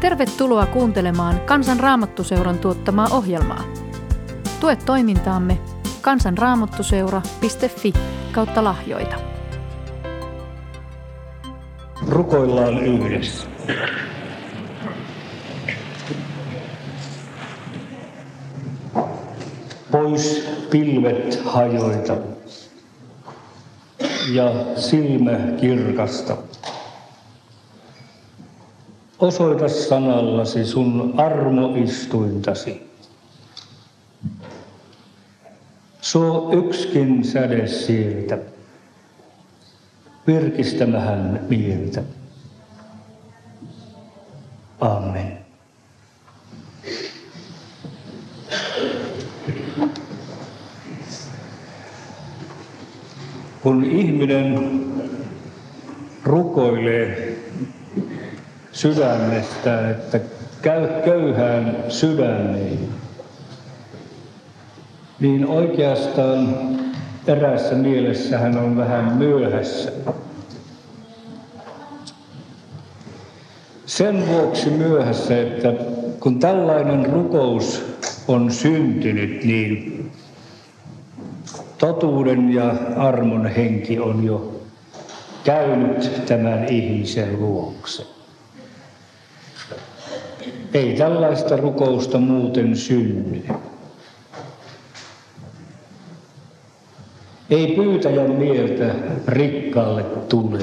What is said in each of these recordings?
Tervetuloa kuuntelemaan Kansan Raamattuseuran tuottamaa ohjelmaa. Tue toimintaamme kansanraamattuseura.fi kautta lahjoita. Rukoillaan yhdessä. Pois pilvet hajoita ja silmä kirkasta. Osoita sanallasi sun armoistuintasi. Suo yksikin säde sieltä, virkistämähän mieltä. Amen. Kun ihminen rukoilee sydämestä, että käy köyhään sydämeen, niin oikeastaan erässä mielessä hän on vähän myöhässä. Sen vuoksi myöhässä, että kun tällainen rukous on syntynyt, niin totuuden ja armon henki on jo käynyt tämän ihmisen luokse. Ei tällaista rukousta muuten synny. Ei pyytäjän mieltä rikkaalle tule,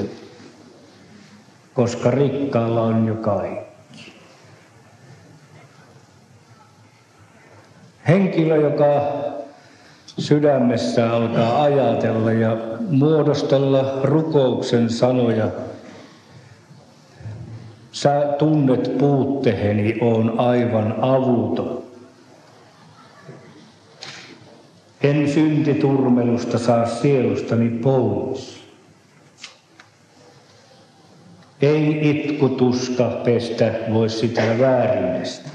koska rikkaalla on jo kaikki. Henkilö, joka sydämessä alkaa ajatella ja muodostella rukouksen sanoja, Sä tunnet puutteheni, on aivan avuton. En syntiturmelusta saa sielustani pois. Ei itkutuska pestä voi sitä vääryydestä.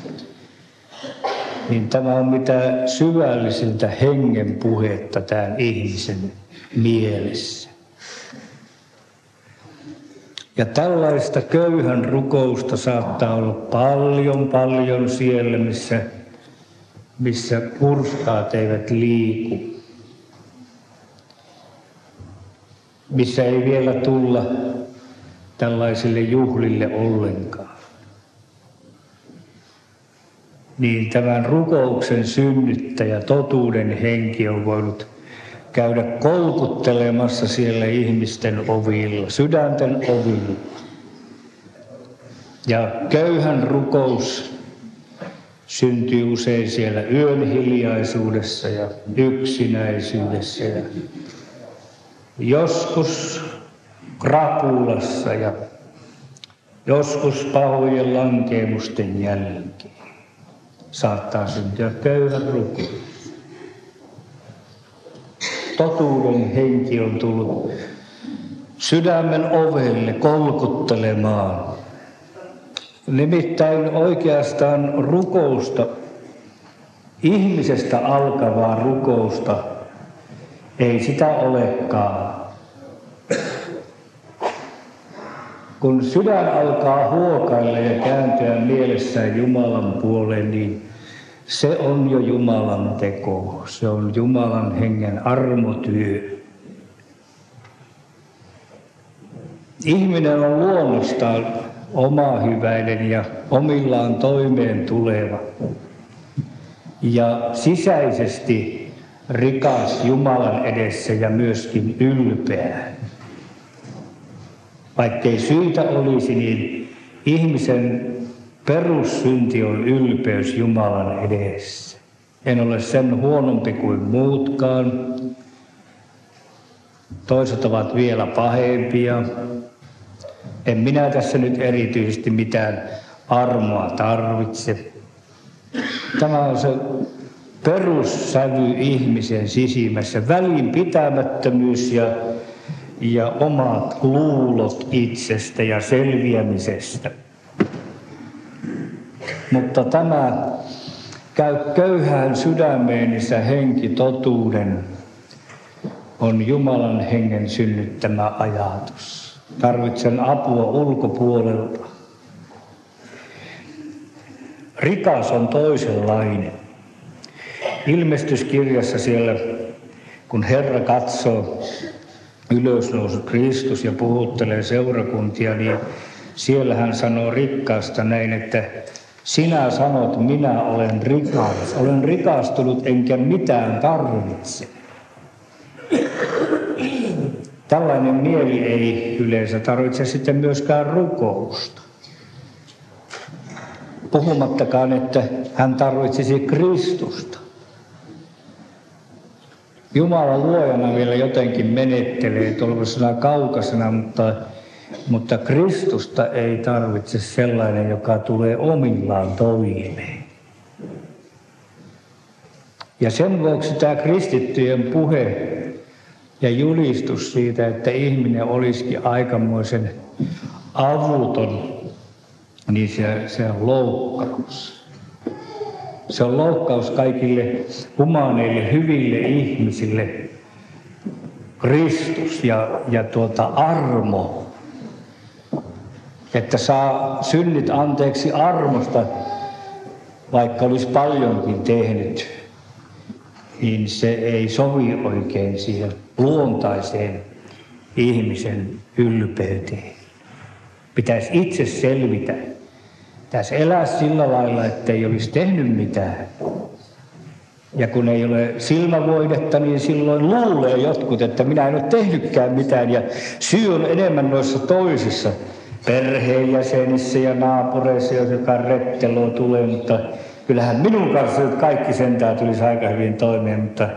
Niin tämä on mitä syvällisiltä hengen puhetta tämän ihmisen mielessä. Ja tällaista köyhän rukousta saattaa olla paljon, paljon siellä, missä, missä purskaat eivät liiku. Missä ei vielä tulla tällaisille juhlille ollenkaan. Niin tämän rukouksen synnyttäjä, totuuden henki on voinut käydä kolkuttelemassa siellä ihmisten ovilla, sydänten ovilla. Ja köyhän rukous syntyy usein siellä yön hiljaisuudessa ja yksinäisyydessä ja joskus krapulassa ja joskus pahojen lankemusten jälkeen saattaa syntyä köyhän rukous totuuden henki on tullut sydämen ovelle kolkuttelemaan. Nimittäin oikeastaan rukousta, ihmisestä alkavaa rukousta, ei sitä olekaan. Kun sydän alkaa huokailla ja kääntyä mielessään Jumalan puoleen, niin se on jo Jumalan teko, se on Jumalan hengen armotyö. Ihminen on luonnostaan hyväinen ja omillaan toimeen tuleva ja sisäisesti rikas Jumalan edessä ja myöskin ylpeä. Vaikkei syitä olisi, niin ihmisen Perussynti on ylpeys Jumalan edessä. En ole sen huonompi kuin muutkaan. Toiset ovat vielä pahempia. En minä tässä nyt erityisesti mitään armoa tarvitse. Tämä on se perussävy ihmisen sisimmässä, välinpitämättömyys ja, ja omat luulot itsestä ja selviämisestä. Mutta tämä käy köyhään sydämeenissä henki totuuden on Jumalan hengen synnyttämä ajatus. Tarvitsen apua ulkopuolelta. rikas on toisenlainen. Ilmestyskirjassa siellä, kun Herra katsoo ylösnousu Kristus ja puhuttelee seurakuntia, niin siellä hän sanoo rikkaasta näin, että sinä sanot, minä olen rikas. Olen rikastunut enkä mitään tarvitse. Tällainen mieli ei yleensä tarvitse sitten myöskään rukousta. Puhumattakaan, että hän tarvitsisi Kristusta. Jumala luojana vielä jotenkin menettelee tuollaisena kaukaisena, mutta, mutta Kristusta ei tarvitse sellainen, joka tulee omillaan toimeen. Ja sen vuoksi tämä kristittyjen puhe ja julistus siitä, että ihminen olisikin aikamoisen avuton, niin se, se on loukkaus. Se on loukkaus kaikille humaaneille, hyville ihmisille. Kristus ja, ja tuota armo, että saa synnit anteeksi armosta, vaikka olisi paljonkin tehnyt, niin se ei sovi oikein siihen luontaiseen ihmisen ylpeyteen. Pitäisi itse selvitä. Pitäisi elää sillä lailla, että ei olisi tehnyt mitään. Ja kun ei ole silmävoidetta, niin silloin luulee jotkut, että minä en ole tehnytkään mitään. Ja syy on enemmän noissa toisissa perheenjäsenissä ja naapureissa, jotka retteloa tulee. Mutta kyllähän minun kanssa kaikki sentään tulisi aika hyvin toimeen, mutta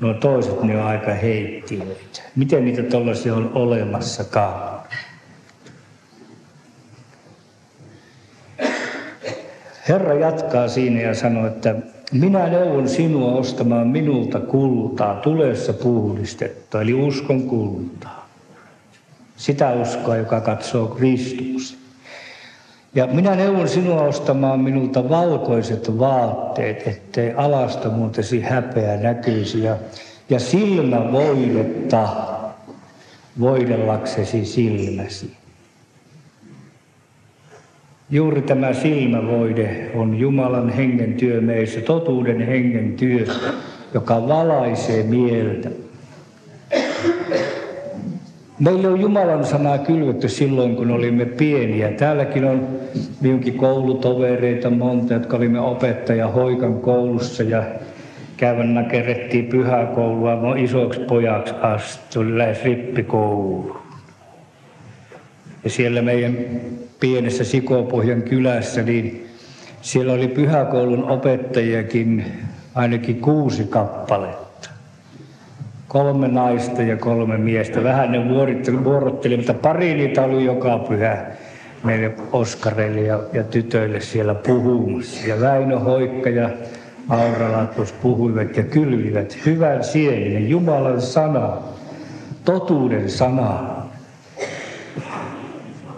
nuo toiset ne on aika heittiöitä. Miten niitä tuollaisia on olemassakaan? Herra jatkaa siinä ja sanoo, että minä neuvon sinua ostamaan minulta kultaa, tulessa puhdistettua, eli uskon kultaa. Sitä uskoa, joka katsoo Kristuksen. Ja minä neuvon sinua ostamaan minulta valkoiset vaatteet, ettei alasta muutesi häpeä näkyisi. Ja, ja silmävoidetta voidellaksesi silmäsi. Juuri tämä silmävoide on Jumalan hengen työ meissä, totuuden hengen työ, joka valaisee mieltä. Meille on Jumalan sanaa kylvetty silloin, kun olimme pieniä. Täälläkin on minunkin koulutovereita monta, jotka olimme opettaja Hoikan koulussa ja käyvän nakerettiin pyhäkoulua no isoksi pojaksi asti. Oli lähes rippikoulu. Ja siellä meidän pienessä Sikopohjan kylässä, niin siellä oli pyhäkoulun opettajakin ainakin kuusi kappaletta kolme naista ja kolme miestä. Vähän ne vuorotteli, mutta pari niitä oli joka pyhä meille Oskareille ja, ja tytöille siellä puhumassa. Ja Väinö Hoikka ja Aura Latus puhuivat ja kylvivät hyvän sieninen, Jumalan sana, totuuden sana.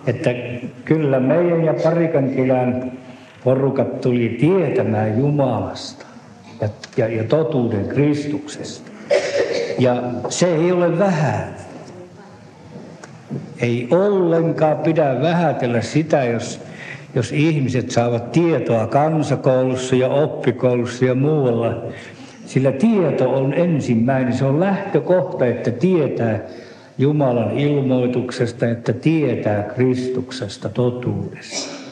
Että kyllä meidän ja Parikan kylän porukat tuli tietämään Jumalasta ja, ja, ja totuuden Kristuksesta. Ja se ei ole vähän. Ei ollenkaan pidä vähätellä sitä, jos, jos ihmiset saavat tietoa kansakoulussa ja oppikoulussa ja muualla. Sillä tieto on ensimmäinen, se on lähtökohta, että tietää Jumalan ilmoituksesta, että tietää Kristuksesta totuudesta.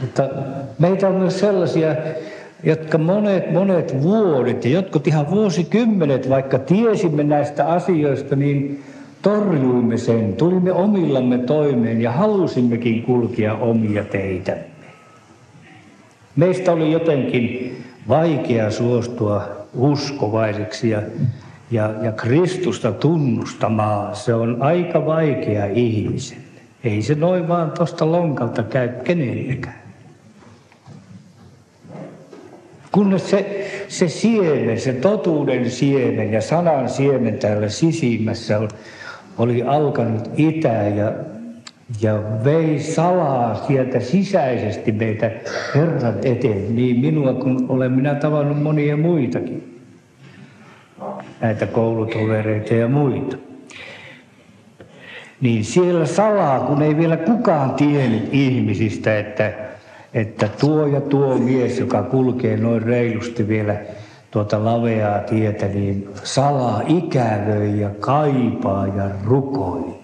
Mutta meitä on myös sellaisia jotka monet, monet vuodet ja jotkut ihan vuosikymmenet, vaikka tiesimme näistä asioista, niin torjuimme sen, tulimme omillamme toimeen ja halusimmekin kulkea omia teitämme. Meistä oli jotenkin vaikea suostua uskovaiseksi ja, ja, ja Kristusta tunnustamaan. Se on aika vaikea ihmiselle. Ei se noin vaan tuosta lonkalta käy kenellekään. Kunnes se, se siemen, se totuuden siemen ja sanan siemen täällä sisimmässä oli alkanut itää ja, ja vei salaa sieltä sisäisesti meitä Herran eteen. Niin minua kun olen minä tavannut monia muitakin. Näitä koulutovereita ja muita. Niin siellä salaa, kun ei vielä kukaan tiennyt ihmisistä, että että tuo ja tuo mies, joka kulkee noin reilusti vielä tuota laveaa tietä, niin salaa ikävöi ja kaipaa ja rukoilee.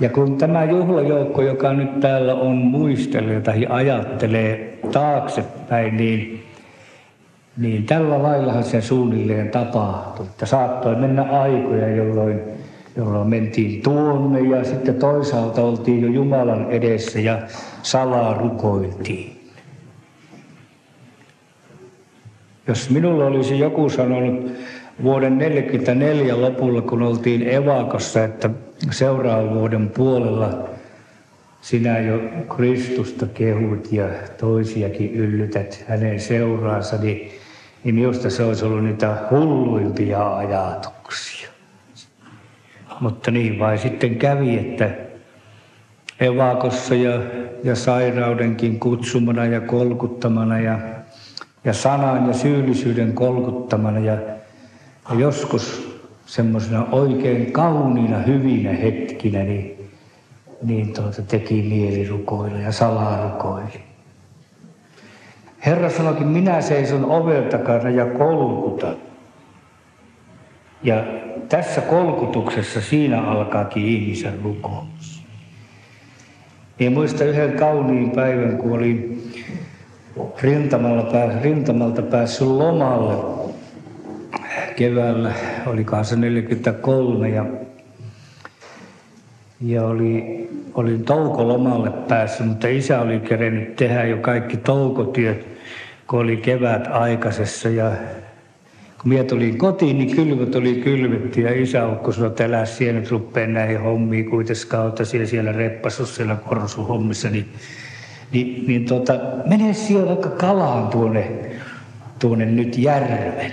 Ja kun tämä juhlajoukko, joka nyt täällä on muistelee tai ajattelee taaksepäin, niin, niin tällä laillahan se suunnilleen tapahtui. Että saattoi mennä aikoja, jolloin, jolloin mentiin tuonne ja sitten toisaalta oltiin jo Jumalan edessä ja salaa rukoiltiin. Jos minulla olisi joku sanonut vuoden 1944 lopulla, kun oltiin evakossa, että seuraavan vuoden puolella sinä jo Kristusta kehut ja toisiakin yllytät hänen seuraansa, niin, niin minusta se olisi ollut niitä hulluimpia ajatuksia. Mutta niin vai sitten kävi, että evakossa ja, ja sairaudenkin kutsumana ja kolkuttamana ja, ja sanan ja syyllisyyden kolkuttamana ja, ja joskus semmoisena oikein kauniina, hyvinä hetkinä, niin, niin tuota, teki mieli rukoilla ja salaa rukoili. Herra sanoikin, minä seison oven takana ja kolkutan. Ja tässä kolkutuksessa siinä alkaakin ihmisen rukous. Ja muista yhden kauniin päivän, kun olin rintamalla, rintamalta päässyt lomalle keväällä, oli se 43 ja, ja oli, olin toukolomalle päässyt, mutta isä oli kerennyt tehdä jo kaikki toukotyöt, kun oli kevät aikaisessa ja kun minä tulin kotiin, niin kylvöt oli kylvetty ja isä ukko sanoi, että älä siellä nyt ruppea näihin hommiin kuitenkaan, että siellä, siellä reppasus siellä korsuhommissa, niin, niin, niin tota, mene siellä vaikka kalaan tuonne, tuonne nyt järvelle.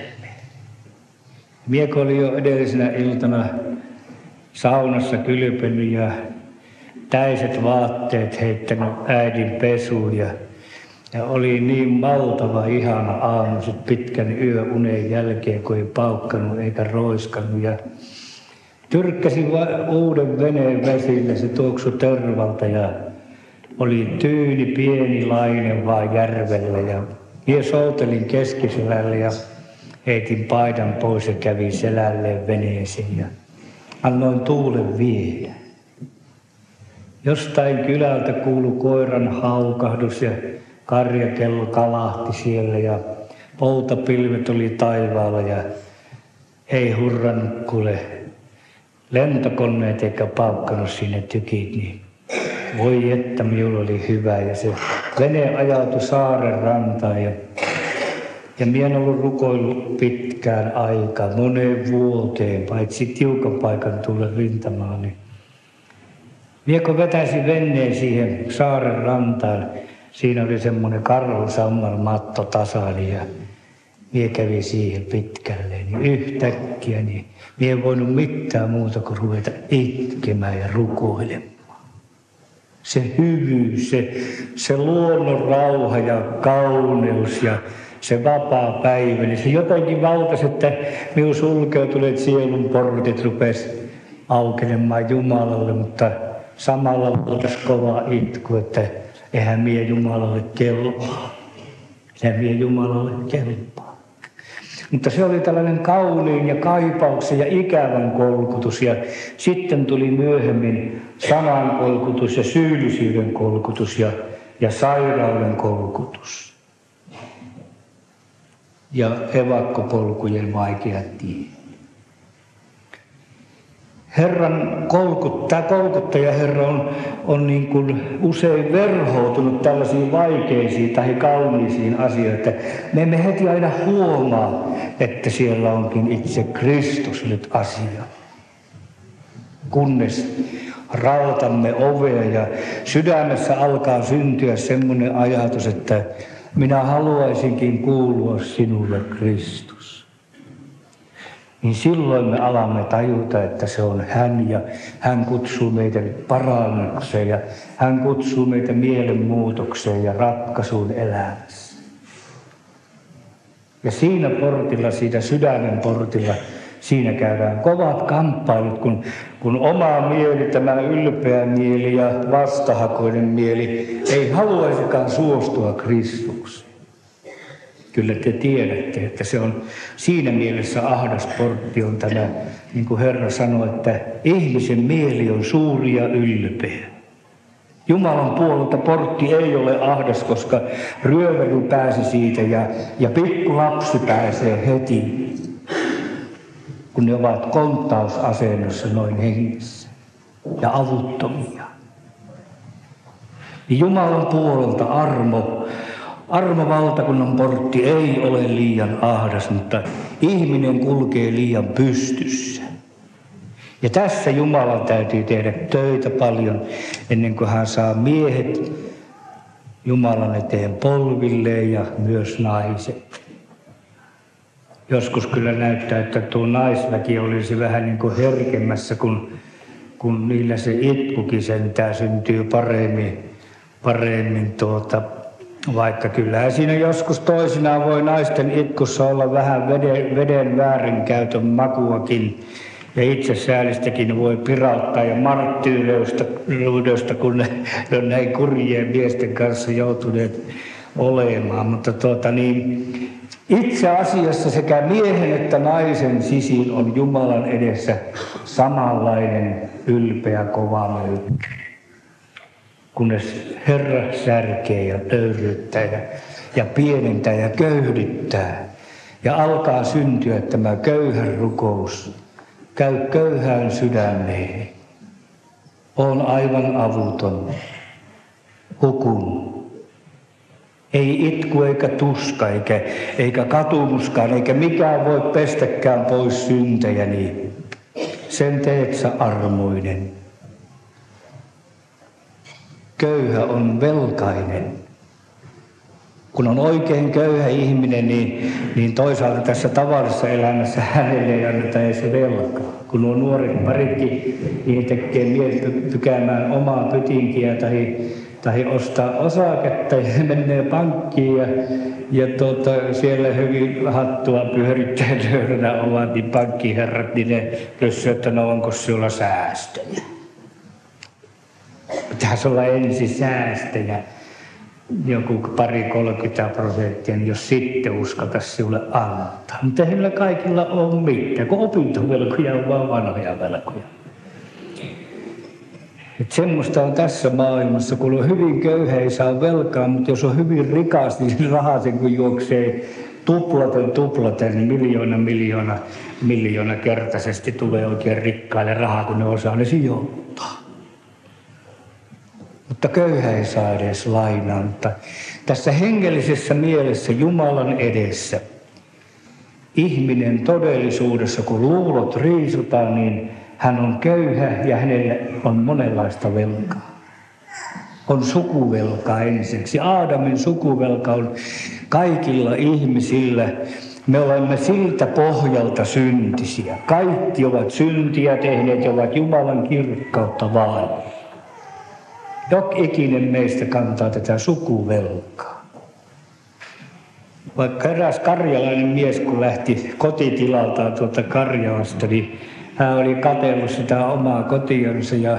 Mieko oli jo edellisenä iltana saunassa kylpenyt ja täiset vaatteet heittänyt äidin pesuun ja, ja oli niin maltava ihana aamu sit pitkän yöunen jälkeen, kun ei paukkanut eikä roiskannut ja tyrkkäsi uuden veneen vesille, se tuoksu tervalta ja oli tyyni pieni lainen vaan järvellä ja minä soutelin keskiselällä ja heitin paidan pois ja kävin selälleen veneeseen ja annoin tuulen viedä. Jostain kylältä kuulu koiran haukahdus ja karjakello kalahti siellä ja poutapilvet oli taivaalla ja ei hurran kuule lentokoneet eikä paukkanut sinne tykit, niin voi että minulla oli hyvä. Ja se vene ajautui saaren rantaan ja ja minä en ollut rukoillut pitkään aikaa, moneen vuoteen, paitsi tiukan paikan tulla rintamaan. Niin minä kun vetäisin veneen siihen saaren rantaan, siinä oli semmoinen karhusammal matto tasani ja minä kävin siihen pitkälle, niin yhtäkkiä niin minä en voinut mitään muuta kuin ruveta itkemään ja rukoilemaan. Se hyvyys, se, se luonnon rauha ja kauneus ja se vapaa päivä, niin se jotenkin valtasi, että minun sulkeutuneet sielun portit rupes aukenemaan Jumalalle, mutta samalla valtasi kova itku, että eihän mie Jumalalle kelpaa. Eihän mie Jumalalle kelpaa. Mutta se oli tällainen kauniin ja kaipauksen ja ikävän kolkutus. Ja sitten tuli myöhemmin sanan kolkutus ja syyllisyyden kolkutus ja, ja sairauden kolkutus ja evakkopolkujen vaikea tie. Herran kolkut, tämä kolkuttaja Herra on, on niin kuin usein verhoutunut tällaisiin vaikeisiin tai kauniisiin asioihin, että me emme heti aina huomaa, että siellä onkin itse Kristus nyt asia. Kunnes rautamme ovea ja sydämessä alkaa syntyä semmoinen ajatus, että minä haluaisinkin kuulua sinulle Kristus. Niin silloin me alamme tajuta, että se on hän ja hän kutsuu meitä parannukseen ja hän kutsuu meitä mielenmuutokseen ja ratkaisuun elämässä. Ja siinä portilla, siitä sydämen portilla, siinä käydään kovat kamppailut, kun, kun oma mieli, tämä ylpeä mieli ja vastahakoinen mieli ei haluaisikaan suostua Kristukseen. Kyllä te tiedätte, että se on siinä mielessä ahdas portti on tämä, niin kuin Herra sanoi, että ihmisen mieli on suuri ja ylpeä. Jumalan puolelta portti ei ole ahdas, koska ryöväri pääsi siitä ja, ja pikku lapsi pääsee heti, kun ne ovat konttausasennossa noin hengissä ja avuttomia. Jumalan puolelta armo, armovaltakunnan portti ei ole liian ahdas, mutta ihminen kulkee liian pystyssä. Ja tässä Jumalan täytyy tehdä töitä paljon ennen kuin hän saa miehet Jumalan eteen polvilleen ja myös naiset. Joskus kyllä näyttää, että tuo naisväki olisi vähän niin kuin herkemmässä, kun, kun niillä se itkukin sentään syntyy paremmin, paremmin tuota, vaikka kyllä siinä joskus toisinaan voi naisten itkussa olla vähän veden, veden väärinkäytön makuakin. Ja itse säälistäkin voi pirauttaa ja marttyyreystä, kun ne on näin kurjien miesten kanssa joutuneet olemaan. Mutta tuota niin, itse asiassa sekä miehen että naisen sisin on Jumalan edessä samanlainen ylpeä kova möykkä. Kunnes Herra särkee ja töyryttää ja, ja pienentää ja köyhdyttää. Ja alkaa syntyä tämä köyhän rukous käy köyhään sydämeen. On aivan avuton. Hukun. Ei itku eikä tuska eikä, eikä katumuskaan eikä mikään voi pestäkään pois syntejäni. Sen teet sä armoinen. Köyhä on velkainen kun on oikein köyhä ihminen, niin, niin toisaalta tässä tavallisessa elämässä hänelle ei anneta edes velkaa. Kun on nuoret paritkin, niin tekee mieli tykäämään omaa pytinkiä tai, tai ostaa osaketta ja menee pankkiin ja, ja tuota, siellä hyvin hattua pyörittää löydänä ovat, niin pankkiherrat, niin ne kysyvät, että no onko sinulla säästöjä. Pitäisi olla ensin säästöjä joku pari 30 prosenttia, niin jos sitten uskota sinulle antaa. Mutta heillä kaikilla on mitään, kun opintovelkoja on vaan vanhoja velkoja. Et semmoista on tässä maailmassa, kun on hyvin köyhä, ei saa velkaa, mutta jos on hyvin rikas, niin rahaa sen kun juoksee tuplaten tuplaten, niin miljoona miljoona miljoona kertaisesti tulee oikein rikkaille rahaa, kun ne osaa ne sijoittaa. Mutta köyhä ei saa edes lainaa. Mutta tässä hengellisessä mielessä Jumalan edessä ihminen todellisuudessa, kun luulot riisutaan, niin hän on köyhä ja hänellä on monenlaista velkaa. On sukuvelkaa ensiksi. Aadamin sukuvelka on kaikilla ihmisillä. Me olemme siltä pohjalta syntisiä. Kaikki ovat syntiä tehneet ja ovat Jumalan kirkkautta vaan. Jok ikinen meistä kantaa tätä sukuvelkaa. Vaikka eräs karjalainen mies, kun lähti kotitilaltaan tuolta Karjalasta, niin hän oli katsellut sitä omaa kotionsa ja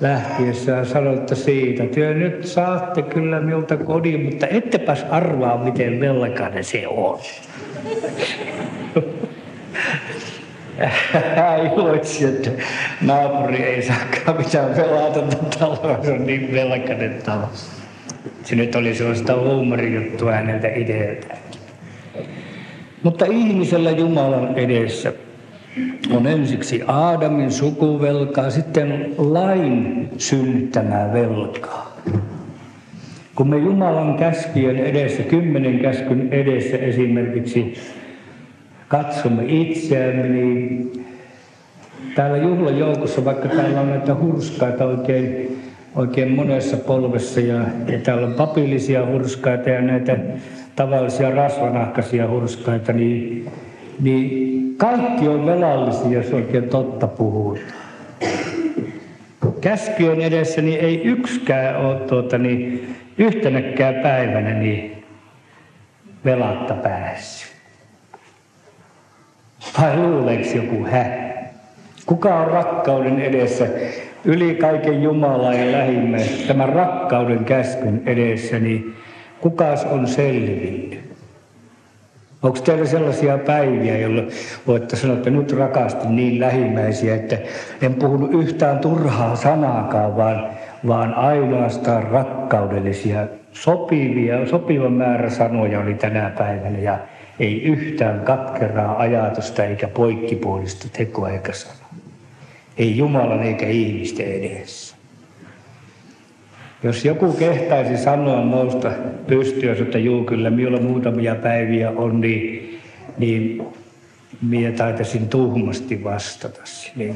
lähtiessään sanoi, että siitä, työ nyt saatte kyllä minulta kodin, mutta ettepäs arvaa, miten velkainen se on. Iloitsi, että naapuri ei saakaan mitään pelata taloa, se on niin velkainen talo. Se nyt oli sellaista huumorijuttua häneltä itseltään. Mutta ihmisellä Jumalan edessä on ensiksi Aadamin sukuvelkaa, sitten lain synnyttämää velkaa. Kun me Jumalan käskyjen edessä, kymmenen käskyn edessä esimerkiksi katsomme itseämme, niin täällä juhlajoukossa, vaikka täällä on näitä hurskaita oikein, oikein monessa polvessa ja, ja täällä on papillisia hurskaita ja näitä tavallisia rasvanahkaisia hurskaita, niin, niin kaikki on velallisia, jos oikein totta puhutaan. Käskyön edessä niin ei yksikään ole tuota, niin yhtenäkään päivänä niin velatta päässyt. Vai luuleeko joku hä? Kuka on rakkauden edessä yli kaiken Jumalaa ja lähimmäistä, tämän rakkauden käskyn edessä, niin kukas on selvinnyt? Onko teillä sellaisia päiviä, jolloin voitte sanoa, että nyt rakastin niin lähimmäisiä, että en puhunut yhtään turhaa sanaakaan, vaan, vaan ainoastaan rakkaudellisia, sopivia, sopiva määrä sanoja oli tänä päivänä ja ei yhtään katkeraa ajatusta eikä poikkipuolista tekoa eikä sanaa. Ei Jumalan eikä ihmisten edessä. Jos joku kehtaisi sanoa nousta pystyä, että juu kyllä, minulla muutamia päiviä on, niin, niin minä taitaisin tuhmasti vastata sille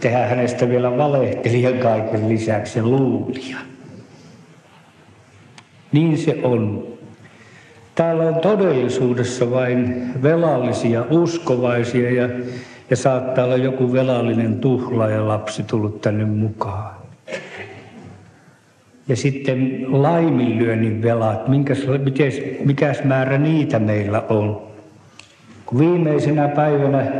Tehdään hänestä vielä valehtelijan kaiken lisäksi ja luulija. Niin se on. Täällä on todellisuudessa vain velallisia, uskovaisia ja, ja saattaa olla joku velallinen ja lapsi tullut tänne mukaan. Ja sitten laiminlyönnin velat, minkäs, mites, mikäs määrä niitä meillä on. Kun viimeisenä päivänä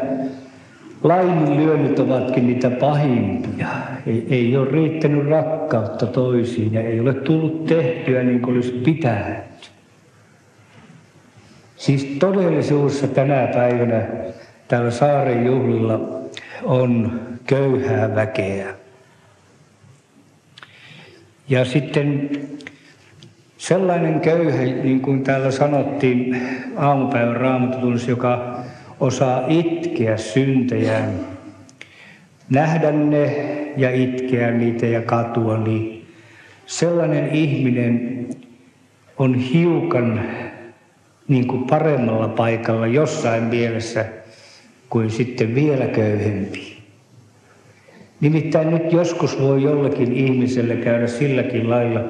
laiminlyönnit ovatkin niitä pahimpia. Ei, ei ole riittänyt rakkautta toisiin ja ei ole tullut tehtyä niin kuin olisi pitänyt. Siis todellisuudessa tänä päivänä täällä saaren juhlilla on köyhää väkeä. Ja sitten sellainen köyhä, niin kuin täällä sanottiin aamupäivän raamatutunnissa, joka osaa itkeä syntejään, nähdä ne ja itkeä niitä ja katua, niin sellainen ihminen on hiukan niin kuin paremmalla paikalla jossain mielessä kuin sitten vielä köyhempi. Nimittäin nyt joskus voi jollekin ihmiselle käydä silläkin lailla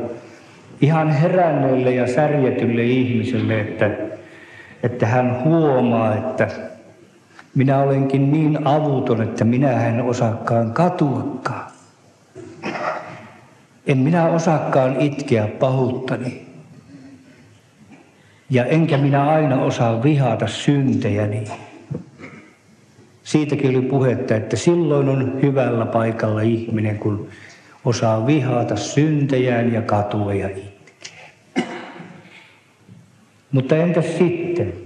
ihan heränneelle ja särjetylle ihmiselle, että, että hän huomaa, että minä olenkin niin avuton, että minä en osaakaan katuakaan. En minä osaakaan itkeä pahuttani. Ja enkä minä aina osaa vihata syntejäni. Siitäkin oli puhetta, että silloin on hyvällä paikalla ihminen, kun osaa vihata syntejään ja katua ja itkeä. Mutta entäs sitten?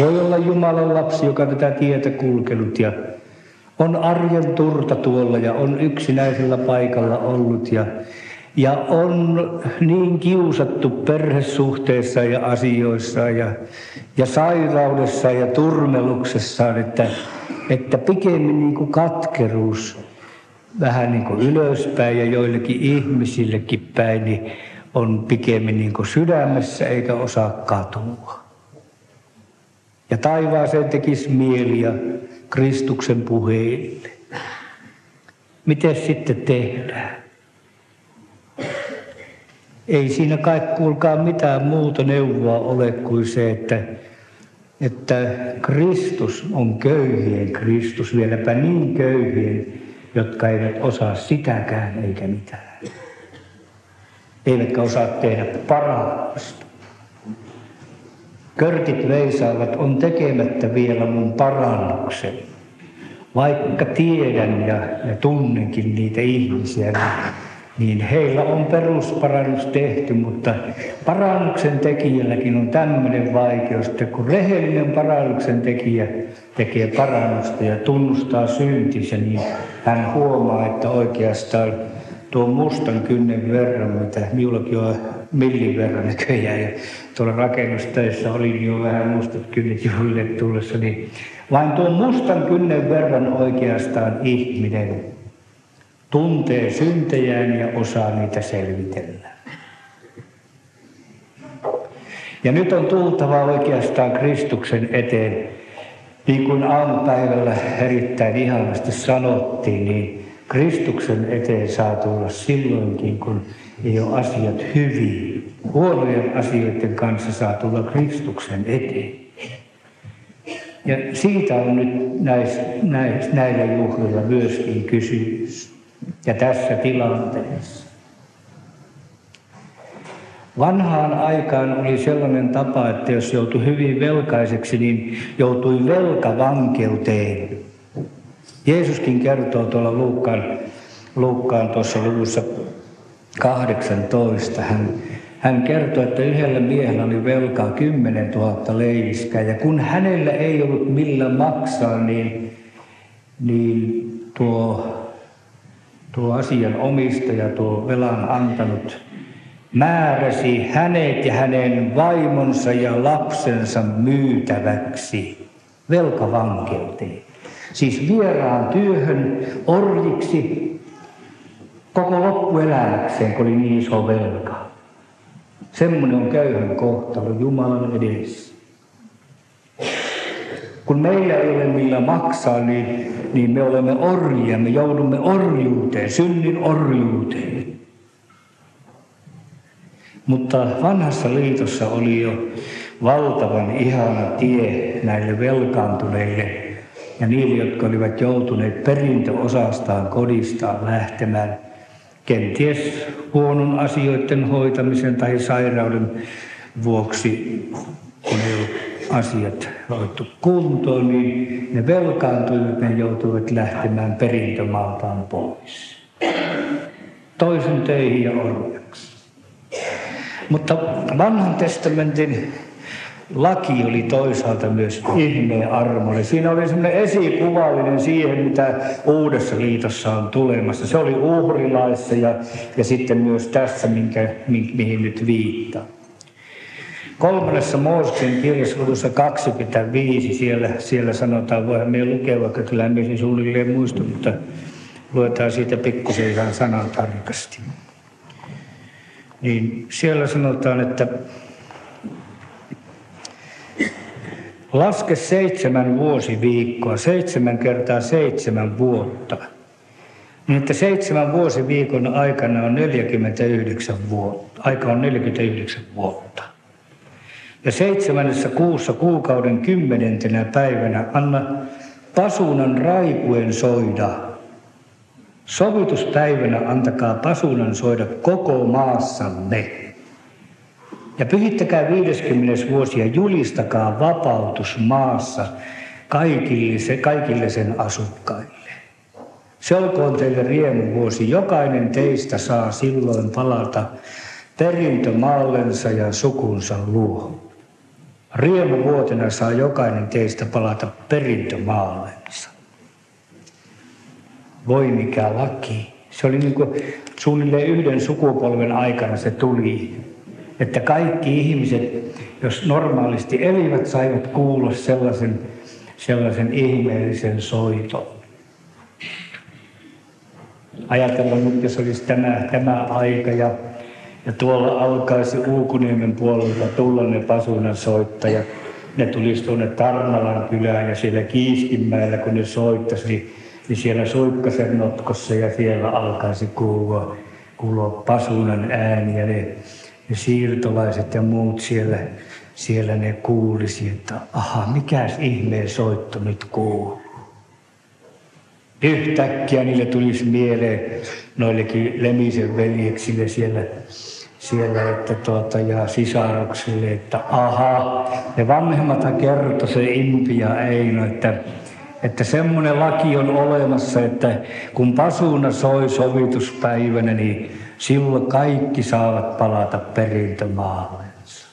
Voi olla Jumalan lapsi, joka tätä tietä kulkenut ja on arjen turta tuolla ja on yksinäisellä paikalla ollut ja ja on niin kiusattu perhesuhteessa ja asioissa ja, ja sairaudessa ja turmeluksessaan, että, että pikemmin niin kuin katkeruus vähän niin kuin ylöspäin ja joillekin ihmisillekin päin, niin on pikemmin niin kuin sydämessä eikä osaa katua. Ja taivaaseen tekisi mieli ja Kristuksen puheille. Miten sitten tehdään? Ei siinä kai kuulkaa mitään muuta neuvoa ole kuin se, että, että Kristus on köyhien Kristus, vieläpä niin köyhien, jotka eivät osaa sitäkään eikä mitään. Eivätkä osaa tehdä parannusta. Körtit veisaavat, on tekemättä vielä mun parannuksen. Vaikka tiedän ja, ja tunnenkin niitä ihmisiä, niin heillä on perusparannus tehty, mutta parannuksen tekijälläkin on tämmöinen vaikeus, että kun rehellinen parannuksen tekijä tekee parannusta ja tunnustaa syntinsä, niin hän huomaa, että oikeastaan tuo mustan kynnen verran, mitä minullakin on millin verran näköjään, ja tuolla rakennustöissä oli jo vähän mustat kynnet juhlille tullessa, niin vain tuo mustan kynnen verran oikeastaan ihminen tuntee syntejään ja osaa niitä selvitellä. Ja nyt on tultava oikeastaan Kristuksen eteen, niin kuin aamupäivällä erittäin ihanasti sanottiin, niin Kristuksen eteen saa tulla silloinkin, kun ei ole asiat hyvin. Huonojen asioiden kanssa saa tulla Kristuksen eteen. Ja siitä on nyt näis, näis, näillä juhlilla myöskin kysymys ja tässä tilanteessa. Vanhaan aikaan oli sellainen tapa, että jos joutui hyvin velkaiseksi, niin joutui velkavankeuteen. Jeesuskin kertoo tuolla Luukkaan, Luukkaan tuossa luvussa 18. Hän, hän kertoi, että yhdellä miehellä oli velkaa 10 000 leiviskää. Ja kun hänellä ei ollut millä maksaa, niin, niin tuo, tuo asian omistaja, tuo velan antanut, määräsi hänet ja hänen vaimonsa ja lapsensa myytäväksi velkavankeuteen. Siis vieraan työhön orjiksi koko loppuelämäkseen, kun oli niin iso velka. Semmoinen on köyhän kohtalo Jumalan edessä. Kun meillä ei ole millä maksaa, niin, niin me olemme orjia, me joudumme orjuuteen, synnin orjuuteen. Mutta vanhassa liitossa oli jo valtavan ihana tie näille velkaantuneille ja niille, jotka olivat joutuneet perintöosastaan kodistaan lähtemään kenties huonon asioiden hoitamisen tai sairauden vuoksi, kun ei ollut asiat hoidettu kuntoon, niin ne velkaantuivat, ne joutuivat lähtemään perintömaaltaan pois. Toisen töihin ja orjaksi. Mutta vanhan testamentin laki oli toisaalta myös ihmeen armolle. Siinä oli semmoinen esikuvallinen siihen, mitä Uudessa liitossa on tulemassa. Se oli uhrilaissa ja, ja sitten myös tässä, minkä, mi, mihin nyt viittaa. Kolmannessa Mooseksen kirjassa 25, siellä, siellä sanotaan, voihan me lukea, vaikka kyllä me suunnilleen muista, mutta luetaan siitä pikkusen ihan sanan tarkasti. Niin siellä sanotaan, että Laske seitsemän vuosiviikkoa, seitsemän kertaa seitsemän vuotta. Niin että seitsemän vuosiviikon aikana on 49 vuotta. Aika on 49 vuotta. Ja seitsemännessä kuussa kuukauden kymmenentenä päivänä anna pasunan raipuen soida. Sovituspäivänä antakaa pasunan soida koko maassanne. Ja pyhittäkää 50. vuosi ja julistakaa vapautus maassa kaikille, kaikille sen asukkaille. Se olkoon teille riemuvuosi. Jokainen teistä saa silloin palata perintömaallensa ja sukunsa luo. Riemuvuotena saa jokainen teistä palata perintömaallensa. Voi mikä laki. Se oli niin kuin suunnilleen yhden sukupolven aikana se tuli että kaikki ihmiset, jos normaalisti elivät, saivat kuulla sellaisen, sellaisen ihmeellisen soiton. Ajatellaan nyt, jos olisi tämä, tämä aika ja, ja tuolla alkaisi Uukuniemen puolelta tulla ne pasunan soittajat. Ne tulisi tuonne Tarnalan kylään ja siellä Kiiskinmäellä, kun ne soittaisi, niin, niin siellä Suikkasen notkossa ja siellä alkaisi kuulua, kuulua pasunan ääni ja ne ja siirtolaiset ja muut siellä, siellä ne kuulisi, että aha, mikäs ihmeen soitto nyt kuuluu. Yhtäkkiä niille tulisi mieleen noillekin Lemisen veljeksille siellä, siellä että tuota, ja sisaruksille, että aha, ne vanhemmat kertoi se Impi ja Eino, että, että semmoinen laki on olemassa, että kun pasuna soi sovituspäivänä, niin Silloin kaikki saavat palata perintömaallensa.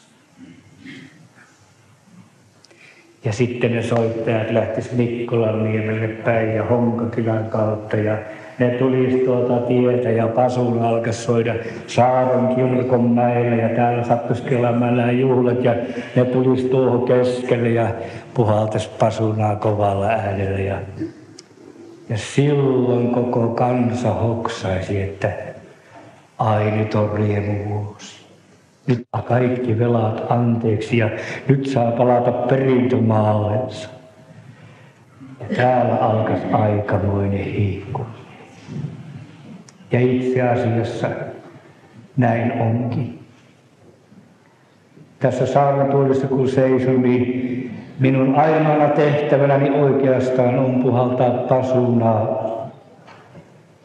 Ja sitten ne soittajat lähtis Mikkolan niemelle päin ja Honkakylän kautta ja ne tulisi tuota tietä ja Pasun alkaisi soida Saaron kirkonmäellä ja täällä sattuisi kelämällä juhlat ja ne tulisi tuohon keskelle ja puhaltaisi Pasunaa kovalla äänellä ja, ja silloin koko kansa hoksaisi, että Ai nyt on riemuvuosi. Nyt kaikki velat anteeksi ja nyt saa palata perintömaallensa. Ja täällä alkaisi aikamoinen hiikku. Ja itse asiassa näin onkin. Tässä saarnatuolissa kun seison, niin minun ainoana tehtävänäni oikeastaan on puhaltaa pasunaa.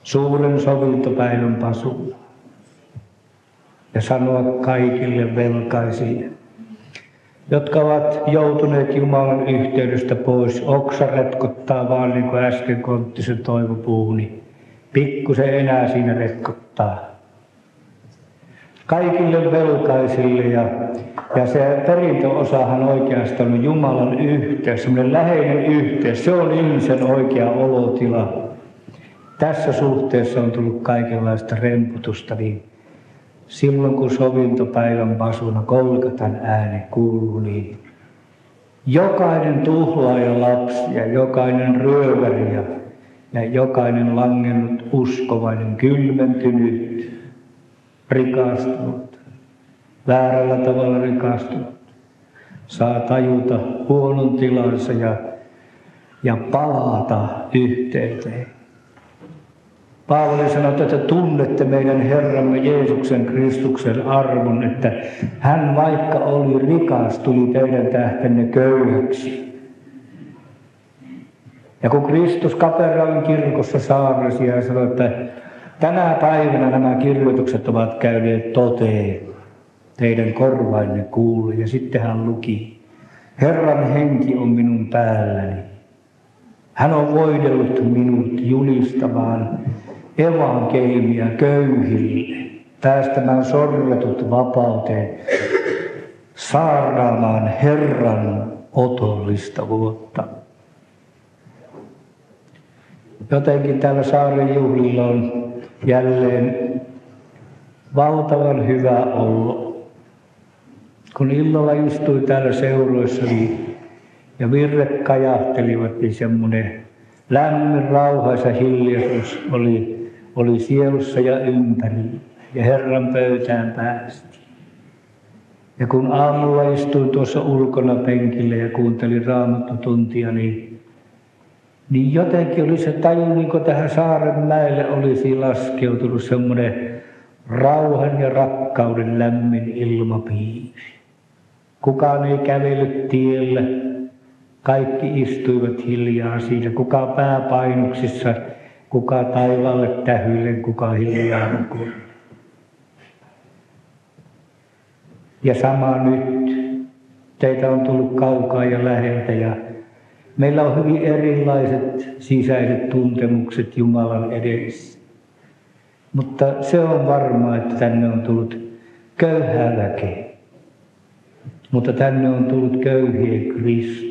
Suuren sovintopäivän pasunaa. Ja sanoa kaikille velkaisille, jotka ovat joutuneet Jumalan yhteydestä pois. Oksa retkottaa vaan niin kuin äsken Konttisen Toivo puhui, niin pikkusen enää siinä retkottaa. Kaikille velkaisille ja, ja se perintöosahan oikeastaan on Jumalan yhteys, semmoinen läheinen yhteys. Se on ihmisen oikea olotila. Tässä suhteessa on tullut kaikenlaista remputusta, niin silloin kun sovintopäivän pasuna kolkatan ääni kuuluu, niin jokainen tuhlaaja lapsi ja jokainen ryöväri ja, ja jokainen langennut uskovainen, kylmentynyt, rikastunut, väärällä tavalla rikastunut, saa tajuta huonon tilansa ja, ja palata yhteyteen. Paavali sanoi, että tunnette meidän Herramme Jeesuksen Kristuksen arvon, että hän vaikka oli rikas, tuli teidän tähtenne köyhäksi. Ja kun Kristus Kapernaum kirkossa saarnasi ja sanoi, että tänä päivänä nämä kirjoitukset ovat käyneet toteen, teidän korvainne kuuluu. Ja sitten hän luki, Herran henki on minun päälläni. Hän on voidellut minut julistamaan evankelimia köyhille, päästämään sorretut vapauteen, saarnaamaan Herran otollista vuotta. Jotenkin täällä saaren juhlilla on jälleen valtavan hyvä olla. Kun illalla istui täällä seuroissa niin, ja virret kajahtelivat, niin semmoinen lämmin, rauhaisa hiljaisuus oli oli sielussa ja ympärillä ja Herran pöytään päästi. Ja kun aamulla istuin tuossa ulkona penkillä ja kuuntelin raamattotuntia, niin, niin jotenkin oli se taju, niin kuin tähän Saarenmäelle olisi laskeutunut semmoinen rauhan ja rakkauden lämmin ilmapiiri. Kukaan ei kävellyt tiellä, kaikki istuivat hiljaa siinä, kuka pääpainuksissa kuka taivaalle tähyille, kuka hiljaa nukuu. Ja sama nyt. Teitä on tullut kaukaa ja läheltä ja meillä on hyvin erilaiset sisäiset tuntemukset Jumalan edessä. Mutta se on varmaa, että tänne on tullut köyhää väkeä. Mutta tänne on tullut köyhien Kristus.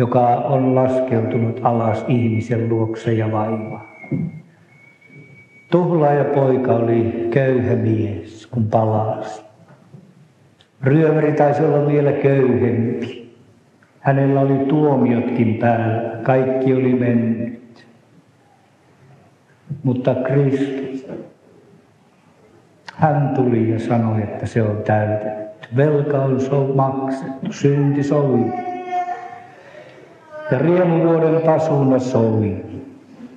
Joka on laskeutunut alas ihmisen luokse ja vaivaa. Tuhlaaja poika oli köyhä mies, kun palasi. Ryöväri taisi olla vielä köyhempi. Hänellä oli tuomiotkin päällä, kaikki oli mennyt. Mutta Kristus, hän tuli ja sanoi, että se on täytetty. Velka on maksettu, synti sovittu ja riemuvuoden pasuna soi.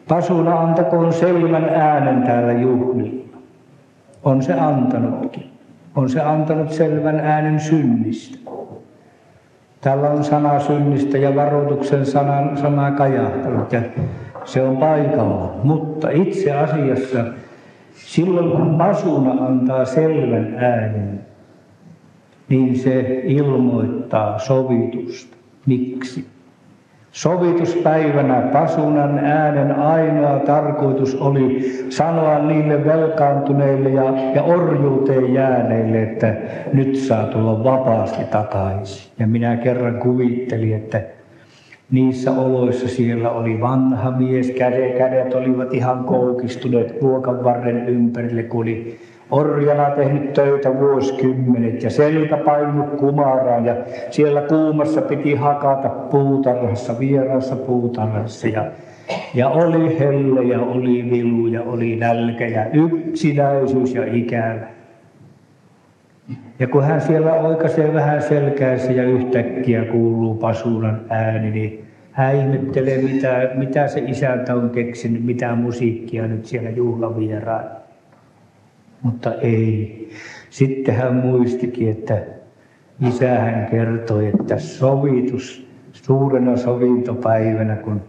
Pasuna antakoon selvän äänen täällä juhlilla. On se antanutkin. On se antanut selvän äänen synnistä. Täällä on sana synnistä ja varoituksen sana, sana kajahtanut ja se on paikalla. Mutta itse asiassa silloin kun pasuna antaa selvän äänen, niin se ilmoittaa sovitusta. Miksi? Sovituspäivänä pasunan äänen ainoa tarkoitus oli sanoa niille velkaantuneille ja, ja orjuuteen jääneille, että nyt saa tulla vapaasti takaisin. Ja minä kerran kuvittelin, että niissä oloissa siellä oli vanha mies, kädet, kädet olivat ihan koukistuneet luokan varren ympärille, kun oli orjana tehnyt töitä vuosikymmenet ja selkä painut kumaraan ja siellä kuumassa piti hakata puutarhassa, vieraassa puutarhassa ja, ja oli helle ja oli vilu ja oli nälkä ja yksinäisyys ja ikävä. Ja kun hän siellä oikaisee vähän selkäänsä ja yhtäkkiä kuuluu pasuunan ääni, niin hän ihmettelee, mitä, mitä se isäntä on keksinyt, mitä musiikkia nyt siellä juhlavieraan mutta ei. Sitten hän muistikin, että isähän kertoi, että sovitus suurena sovintopäivänä, kun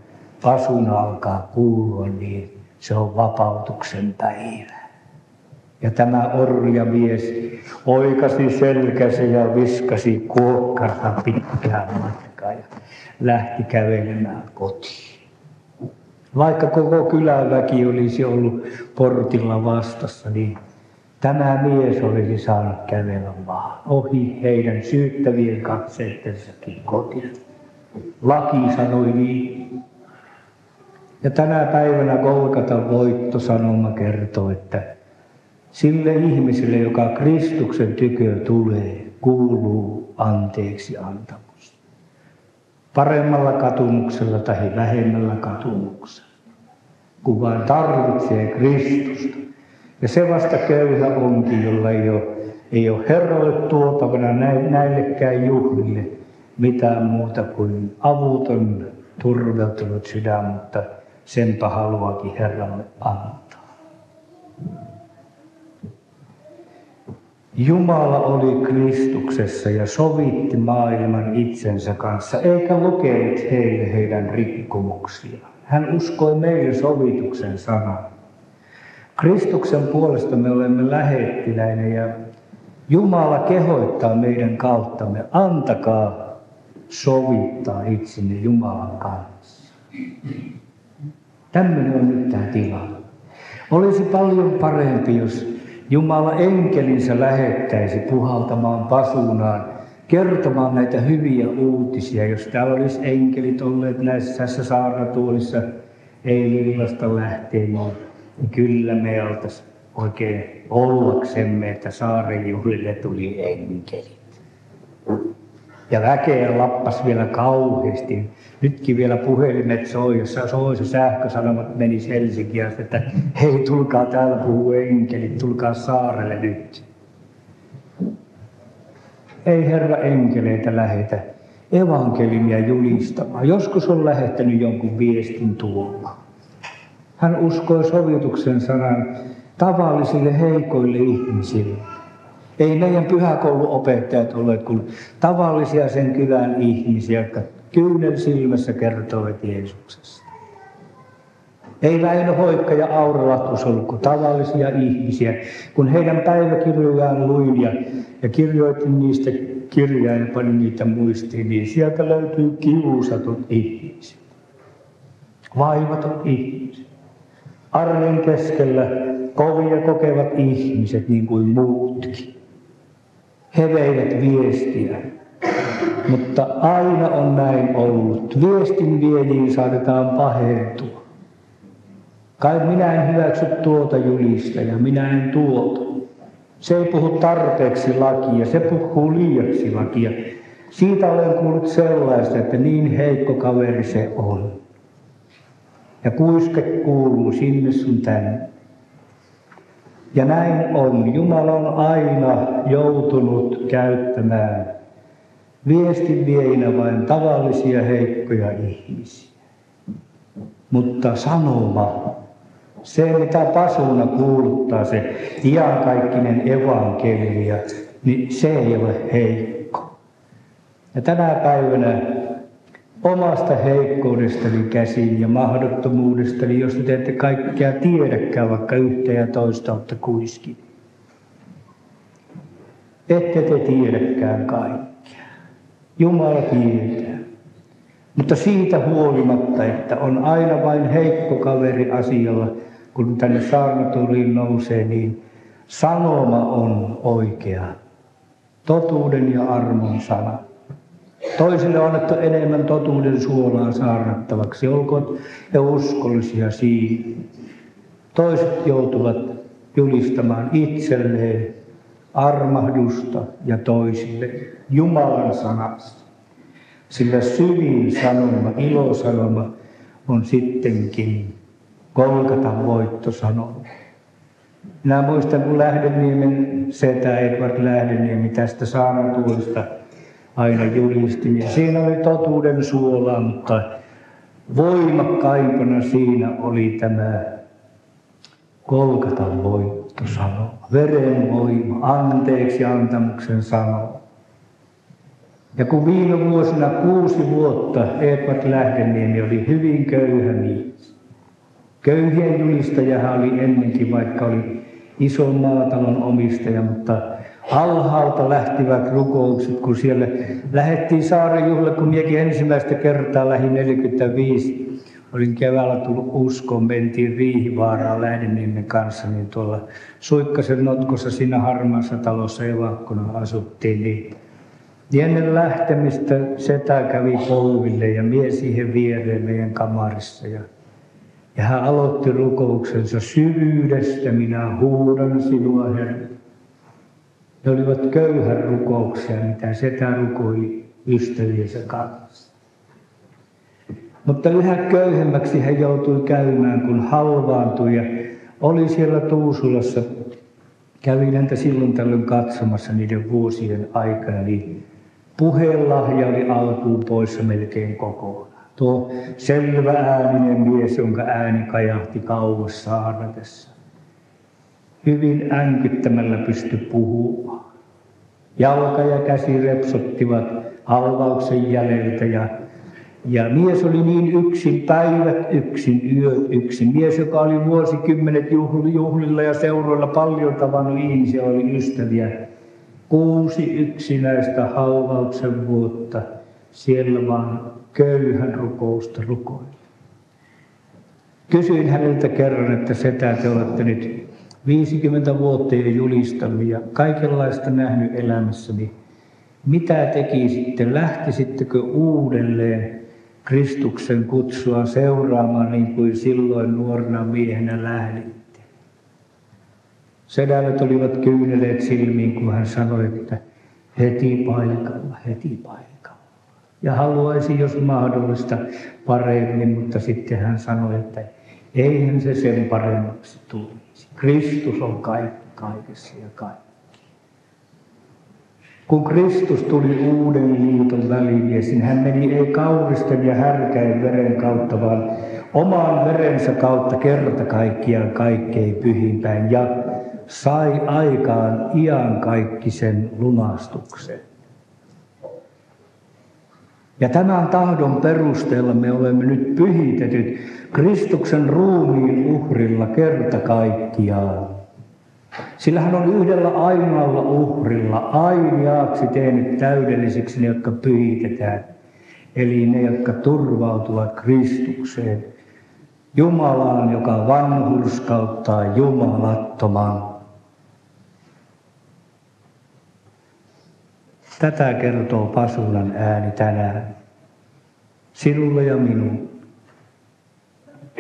pasuna alkaa kuulua, niin se on vapautuksen päivä. Ja tämä orjamies oikasi selkänsä ja viskasi kuokkarta pitkään matkaa ja lähti kävelemään kotiin. Vaikka koko kyläväki olisi ollut portilla vastassa, niin tämä mies olisi saanut kävellä vaan ohi heidän syyttävien katseittensakin kotiin. Laki sanoi niin. Ja tänä päivänä Golgatan voittosanoma kertoo, että sille ihmiselle, joka Kristuksen tykö tulee, kuuluu anteeksi antamus. Paremmalla katumuksella tai vähemmällä katumuksella, kun vain tarvitsee Kristusta. Ja se vasta köyhä onkin, jolla ei ole, ei ole Herralle tuotavana näillekään juhlille mitään muuta kuin avuton, turveltunut sydän, mutta senpä haluakin Herralle antaa. Jumala oli Kristuksessa ja sovitti maailman itsensä kanssa, eikä lukenut heille heidän rikkomuksiaan. Hän uskoi meille sovituksen sanan. Kristuksen puolesta me olemme lähettiläinen ja Jumala kehottaa meidän kauttamme, antakaa sovittaa itsenne Jumalan kanssa. Tämmöinen on nyt tämä tila. Olisi paljon parempi, jos Jumala enkelinsä lähettäisi puhaltamaan pasunaan, kertomaan näitä hyviä uutisia. Jos täällä olisi enkelit olleet näissä tässä saarnatuolissa eilillasta lähtien, niin kyllä me oltaisiin oikein ollaksemme, että saaren juhlille tuli enkelit. Ja väkeä lappas vielä kauheasti. Nytkin vielä puhelimet soi, jossa soi se sähkösanomat meni Helsinkiin, että hei tulkaa täällä puhuu enkelit, tulkaa saarelle nyt. Ei Herra enkeleitä lähetä evankelimia julistamaan. Joskus on lähettänyt jonkun viestin tuomaan. Hän uskoi sovituksen sanan tavallisille heikoille ihmisille. Ei meidän pyhäkouluopettajat ole kuin tavallisia sen kylän ihmisiä, jotka kyynel silmässä kertovat Jeesuksesta. Ei Väinö Hoikka ja Aura Lahtus ollut kuin tavallisia ihmisiä. Kun heidän päiväkirjojaan luin ja, ja kirjoitin niistä kirjaa ja panin niitä muistiin, niin sieltä löytyy kiusatut ihmiset. Vaivatut ihmiset. Arjen keskellä kovia kokevat ihmiset niin kuin muutkin. He veivät viestiä, mutta aina on näin ollut. Viestin viejiin saatetaan pahentua. Kai minä en hyväksy tuota julista ja minä en tuota. Se ei puhu tarpeeksi lakia, se puhuu liiaksi lakia. Siitä olen kuullut sellaista, että niin heikko kaveri se on. Ja kuiske kuuluu sinne sun tänne. Ja näin on. Jumala on aina joutunut käyttämään viestin vieinä vain tavallisia heikkoja ihmisiä. Mutta sanoma, se mitä pasuna kuuluttaa, se iankaikkinen evankelia, niin se ei ole heikko. Ja tänä päivänä omasta heikkoudestani käsin ja mahdottomuudestani, jos te ette kaikkea tiedäkään, vaikka yhtä ja toista olette kuiskin. Ette te tiedäkään kaikkea. Jumala tietää. Mutta siitä huolimatta, että on aina vain heikko kaveri asialla, kun tänne saarnatuliin nousee, niin sanoma on oikea. Totuuden ja armon sana. Toisille on annettu enemmän totuuden suolaa saarnattavaksi, olkoon he uskollisia siinä. Toiset joutuvat julistamaan itselleen armahdusta ja toisille Jumalan sanasta. Sillä syvin sanoma, ilosanoma on sittenkin Kolkatan voittosanoma. Minä muistan, kun Lähdeniemen setä Edward Lähdeniemi tästä saarnatuolista aina julisti. Ja siinä oli totuuden suola, mutta voimakkaimpana siinä oli tämä Kolkatan voittosano, veren voima, anteeksi antamuksen sano. Ja kun viime vuosina kuusi vuotta Edward Lähdeniemi oli hyvin köyhä mies. Köyhien julistajahan oli ennenkin, vaikka oli ison maatalon omistaja, mutta alhaalta lähtivät rukoukset, kun siellä lähettiin saaren juhla, kun minäkin ensimmäistä kertaa lähi 45 olin keväällä tullut uskoon, mentiin Riihivaaraan Lähdeniemen kanssa, niin tuolla Suikkasen notkossa siinä harmaassa talossa evakkona asuttiin, niin niin ennen lähtemistä setä kävi polville ja mie siihen viereen meidän kamarissa. Ja, ja hän aloitti rukouksensa syvyydestä, minä huudan sinua Herra. Ne olivat köyhän rukouksia, mitä setä rukoi ystäviensä kanssa. Mutta yhä köyhemmäksi hän joutui käymään, kun halvaantui ja oli siellä Tuusulassa. Kävin häntä silloin tällöin katsomassa niiden vuosien aikana, niin Puhelahja oli alkuun poissa melkein kokonaan. Tuo selvä ääninen mies, jonka ääni kajahti kauas saarnatessa. Hyvin änkyttämällä pysty puhumaan. Jalka ja käsi repsottivat halvauksen jäljeltä ja, ja mies oli niin yksin, päivät yksin, yöt yksin. Mies, joka oli vuosikymmenet juhlilla ja seuroilla paljon tavannut ihmisiä, oli ystäviä kuusi yksinäistä halvauksen vuotta siellä vaan köyhän rukousta rukoilla. Kysyin häneltä kerran, että setä te olette nyt 50 vuotta jo julistanut ja kaikenlaista nähnyt elämässäni. Mitä tekisitte? Lähtisittekö uudelleen Kristuksen kutsua seuraamaan niin kuin silloin nuorena miehenä lähditte? Sedället olivat kyyneleet silmiin, kun hän sanoi, että heti paikalla, heti paikalla. Ja haluaisi, jos mahdollista, paremmin, mutta sitten hän sanoi, että eihän se sen paremmaksi tulisi. Kristus on kaikki, kaikessa ja kaikki. Kun Kristus tuli uuden liiton välimies, niin hän meni ei kauristen ja härkäin veren kautta, vaan oman verensä kautta kerta kaikkiaan kaikkein pyhimpään. Ja sai aikaan iankaikkisen lunastuksen. Ja tämän tahdon perusteella me olemme nyt pyhitetyt Kristuksen ruumiin uhrilla kerta kaikkiaan. Sillä hän on yhdellä ainoalla uhrilla ainiaaksi tehnyt täydellisiksi ne, jotka pyhitetään. Eli ne, jotka turvautuvat Kristukseen, Jumalaan, joka vanhurskauttaa jumalattoman. Tätä kertoo Pasulan ääni tänään. Sinulle ja minulle.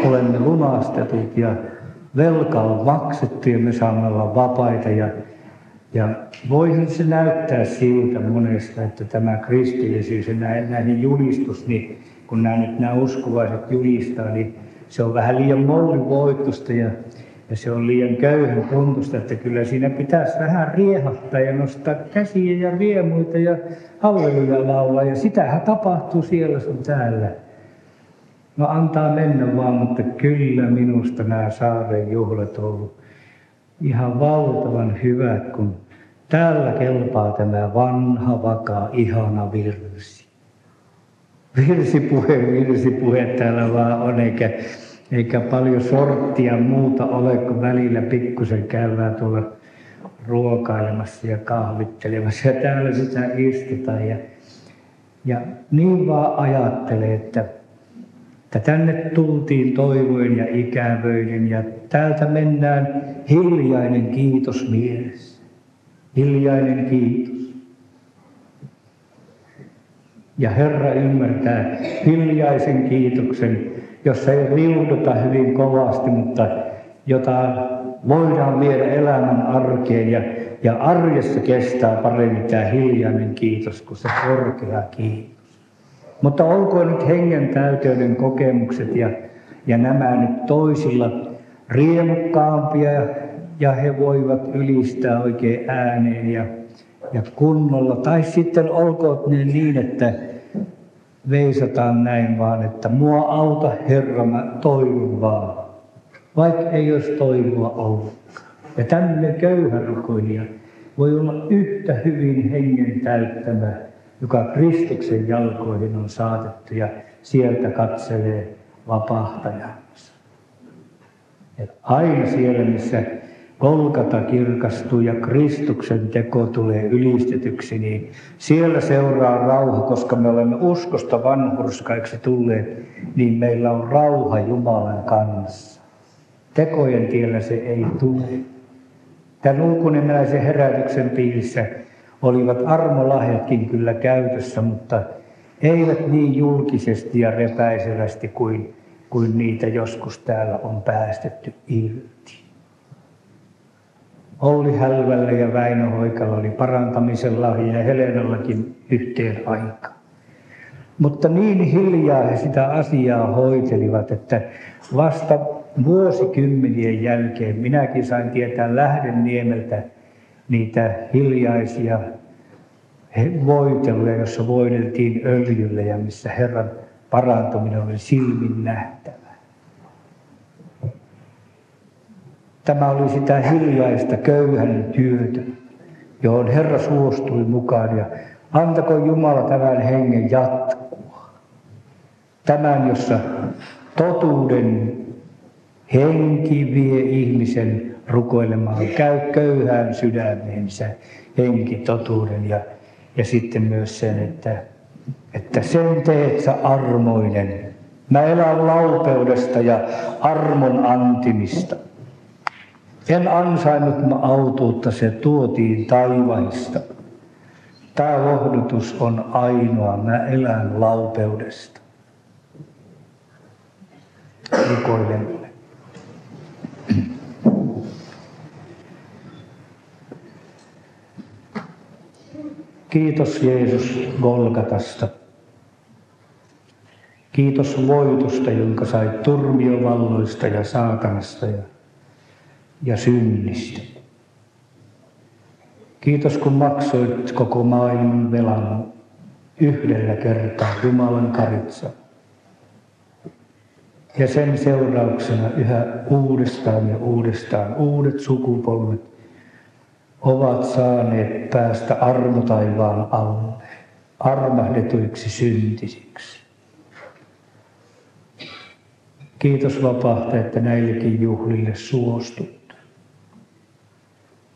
Olemme lunastetut ja velka on maksettu ja me saamme olla vapaita. Ja, ja voihan se näyttää siltä monesta, että tämä kristillisyys ja näihin julistus, niin kun nämä nyt nämä uskovaiset julistaa, niin se on vähän liian mollivoitusta ja ja se on liian köyhän tuntusta, että kyllä siinä pitäisi vähän riehahtaa ja nostaa käsiä ja riemuita ja halleluja laulaa. Ja sitähän tapahtuu siellä sun täällä. No antaa mennä vaan, mutta kyllä minusta nämä saaren juhlat on ollut ihan valtavan hyvät, kun täällä kelpaa tämä vanha, vakaa, ihana virsi. Virsipuhe, virsipuhe täällä vaan on, eikä eikä paljon sorttia muuta ole, kun välillä pikkusen käydään tuolla ruokailemassa ja kahvittelemassa ja täällä sitä istutaan. Ja, ja niin vaan ajattelee, että, että tänne tultiin toivoin ja ikävöiden ja täältä mennään hiljainen kiitos mielessä. Hiljainen kiitos. Ja Herra ymmärtää hiljaisen kiitoksen jossa ei riuduta hyvin kovasti, mutta jota voidaan viedä elämän arkeen ja, ja arjessa kestää paremmin tämä hiljainen kiitos kuin se korkea kiitos. Mutta olkoon nyt hengen täyteyden kokemukset ja, ja nämä nyt toisilla riemukkaampia ja he voivat ylistää oikein ääneen ja, ja kunnolla. Tai sitten olkoon ne niin, että veisataan näin vaan, että mua auta Herra, mä toivon vaan. Vaikka ei olisi toivoa ollut. Ja tämmöinen köyhä rukoilija voi olla yhtä hyvin hengen täyttämä, joka Kristuksen jalkoihin on saatettu ja sieltä katselee vapahtajansa. Et aina siellä, missä Kolkata kirkastuu ja Kristuksen teko tulee ylistetyksi, niin siellä seuraa rauha, koska me olemme uskosta vanhurskaiksi tulleet, niin meillä on rauha Jumalan kanssa. Tekojen tiellä se ei tule. Tämän ulkonimeläisen herätyksen piirissä olivat armolahjatkin kyllä käytössä, mutta eivät niin julkisesti ja repäisevästi kuin, kuin niitä joskus täällä on päästetty irti. Olli Hälvällä ja Väinö Hoikalla oli parantamisen lahja ja Helenallakin yhteen aikaan. Mutta niin hiljaa he sitä asiaa hoitelivat, että vasta vuosikymmenien jälkeen minäkin sain tietää Lähdenniemeltä niitä hiljaisia voiteluja, jossa voideltiin öljyllä ja missä Herran parantuminen oli silmin nähtävä. Tämä oli sitä hiljaista köyhän työtä, johon Herra suostui mukaan ja antako Jumala tämän hengen jatkua. Tämän, jossa totuuden henki vie ihmisen rukoilemaan, käy köyhään sydämeensä henki totuuden ja, ja sitten myös sen, että, että sen teet sä armoinen. Mä elän laupeudesta ja armon antimista. En ansainnut mä autuutta, se tuotiin taivaista. Tämä lohdutus on ainoa, mä elän laupeudesta. Rukoilemme. Kiitos Jeesus Golgatasta. Kiitos voitosta, jonka sait turmiovalloista ja saatanasta ja, ja synnistä. Kiitos kun maksoit koko maailman velan yhdellä kertaa Jumalan karitsa. Ja sen seurauksena yhä uudestaan ja uudestaan uudet sukupolvet ovat saaneet päästä armotaivaan alle, armahdetuiksi syntisiksi. Kiitos vapahta, että näillekin juhlille suostut.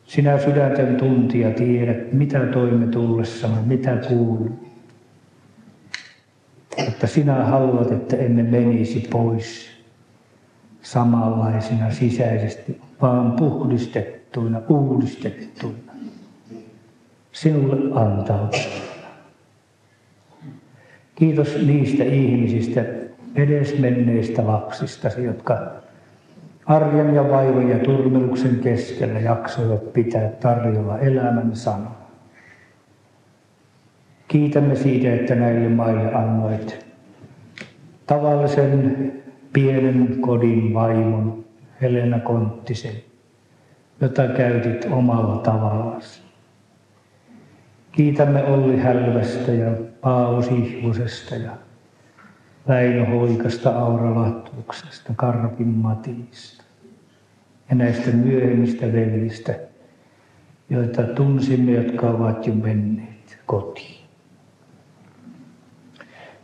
Sinä sydänten tuntija tiedät, mitä toimme tullessamme, mitä kuuluu. Että sinä haluat, että emme menisi pois samanlaisina sisäisesti, vaan puhdistettu uudistettuina. Sinulle antautuneina. Kiitos niistä ihmisistä, edesmenneistä lapsista, jotka arjen ja vaivan ja turmeluksen keskellä jaksoivat pitää tarjolla elämän sanaa. Kiitämme siitä, että näille maille annoit tavallisen pienen kodin vaimon Helena Konttisen, jota käytit omalla tavallasi. Kiitämme Olli Hälvästä ja Paavo Sihvusesta ja Väinö Hoikasta, Aura Lattuksesta, Karpin Matista ja näistä myöhemmistä veljistä, joita tunsimme, jotka ovat jo menneet kotiin.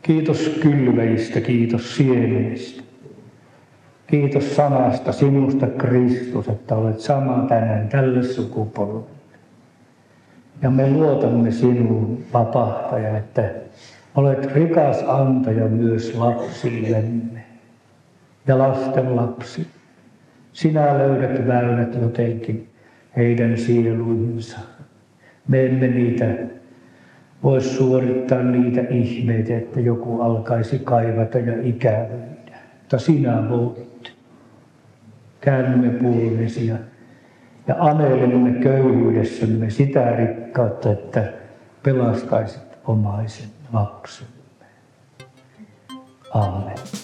Kiitos kylväjistä, kiitos siemenistä. Kiitos sanasta sinusta Kristus, että olet sama tänään tälle sukupolvelle. Ja me luotamme sinuun, vapahtaja, että olet rikas antaja myös lapsillemme ja lasten lapsi. Sinä löydät väylät jotenkin heidän sieluihinsa. Me emme niitä voi suorittaa niitä ihmeitä, että joku alkaisi kaivata ja ikävöidä. Mutta sinä voit käännymme puolesi ja, ja anelemme köyhyydessämme sitä rikkautta, että pelastaisit omaisen lapsemme. Amen.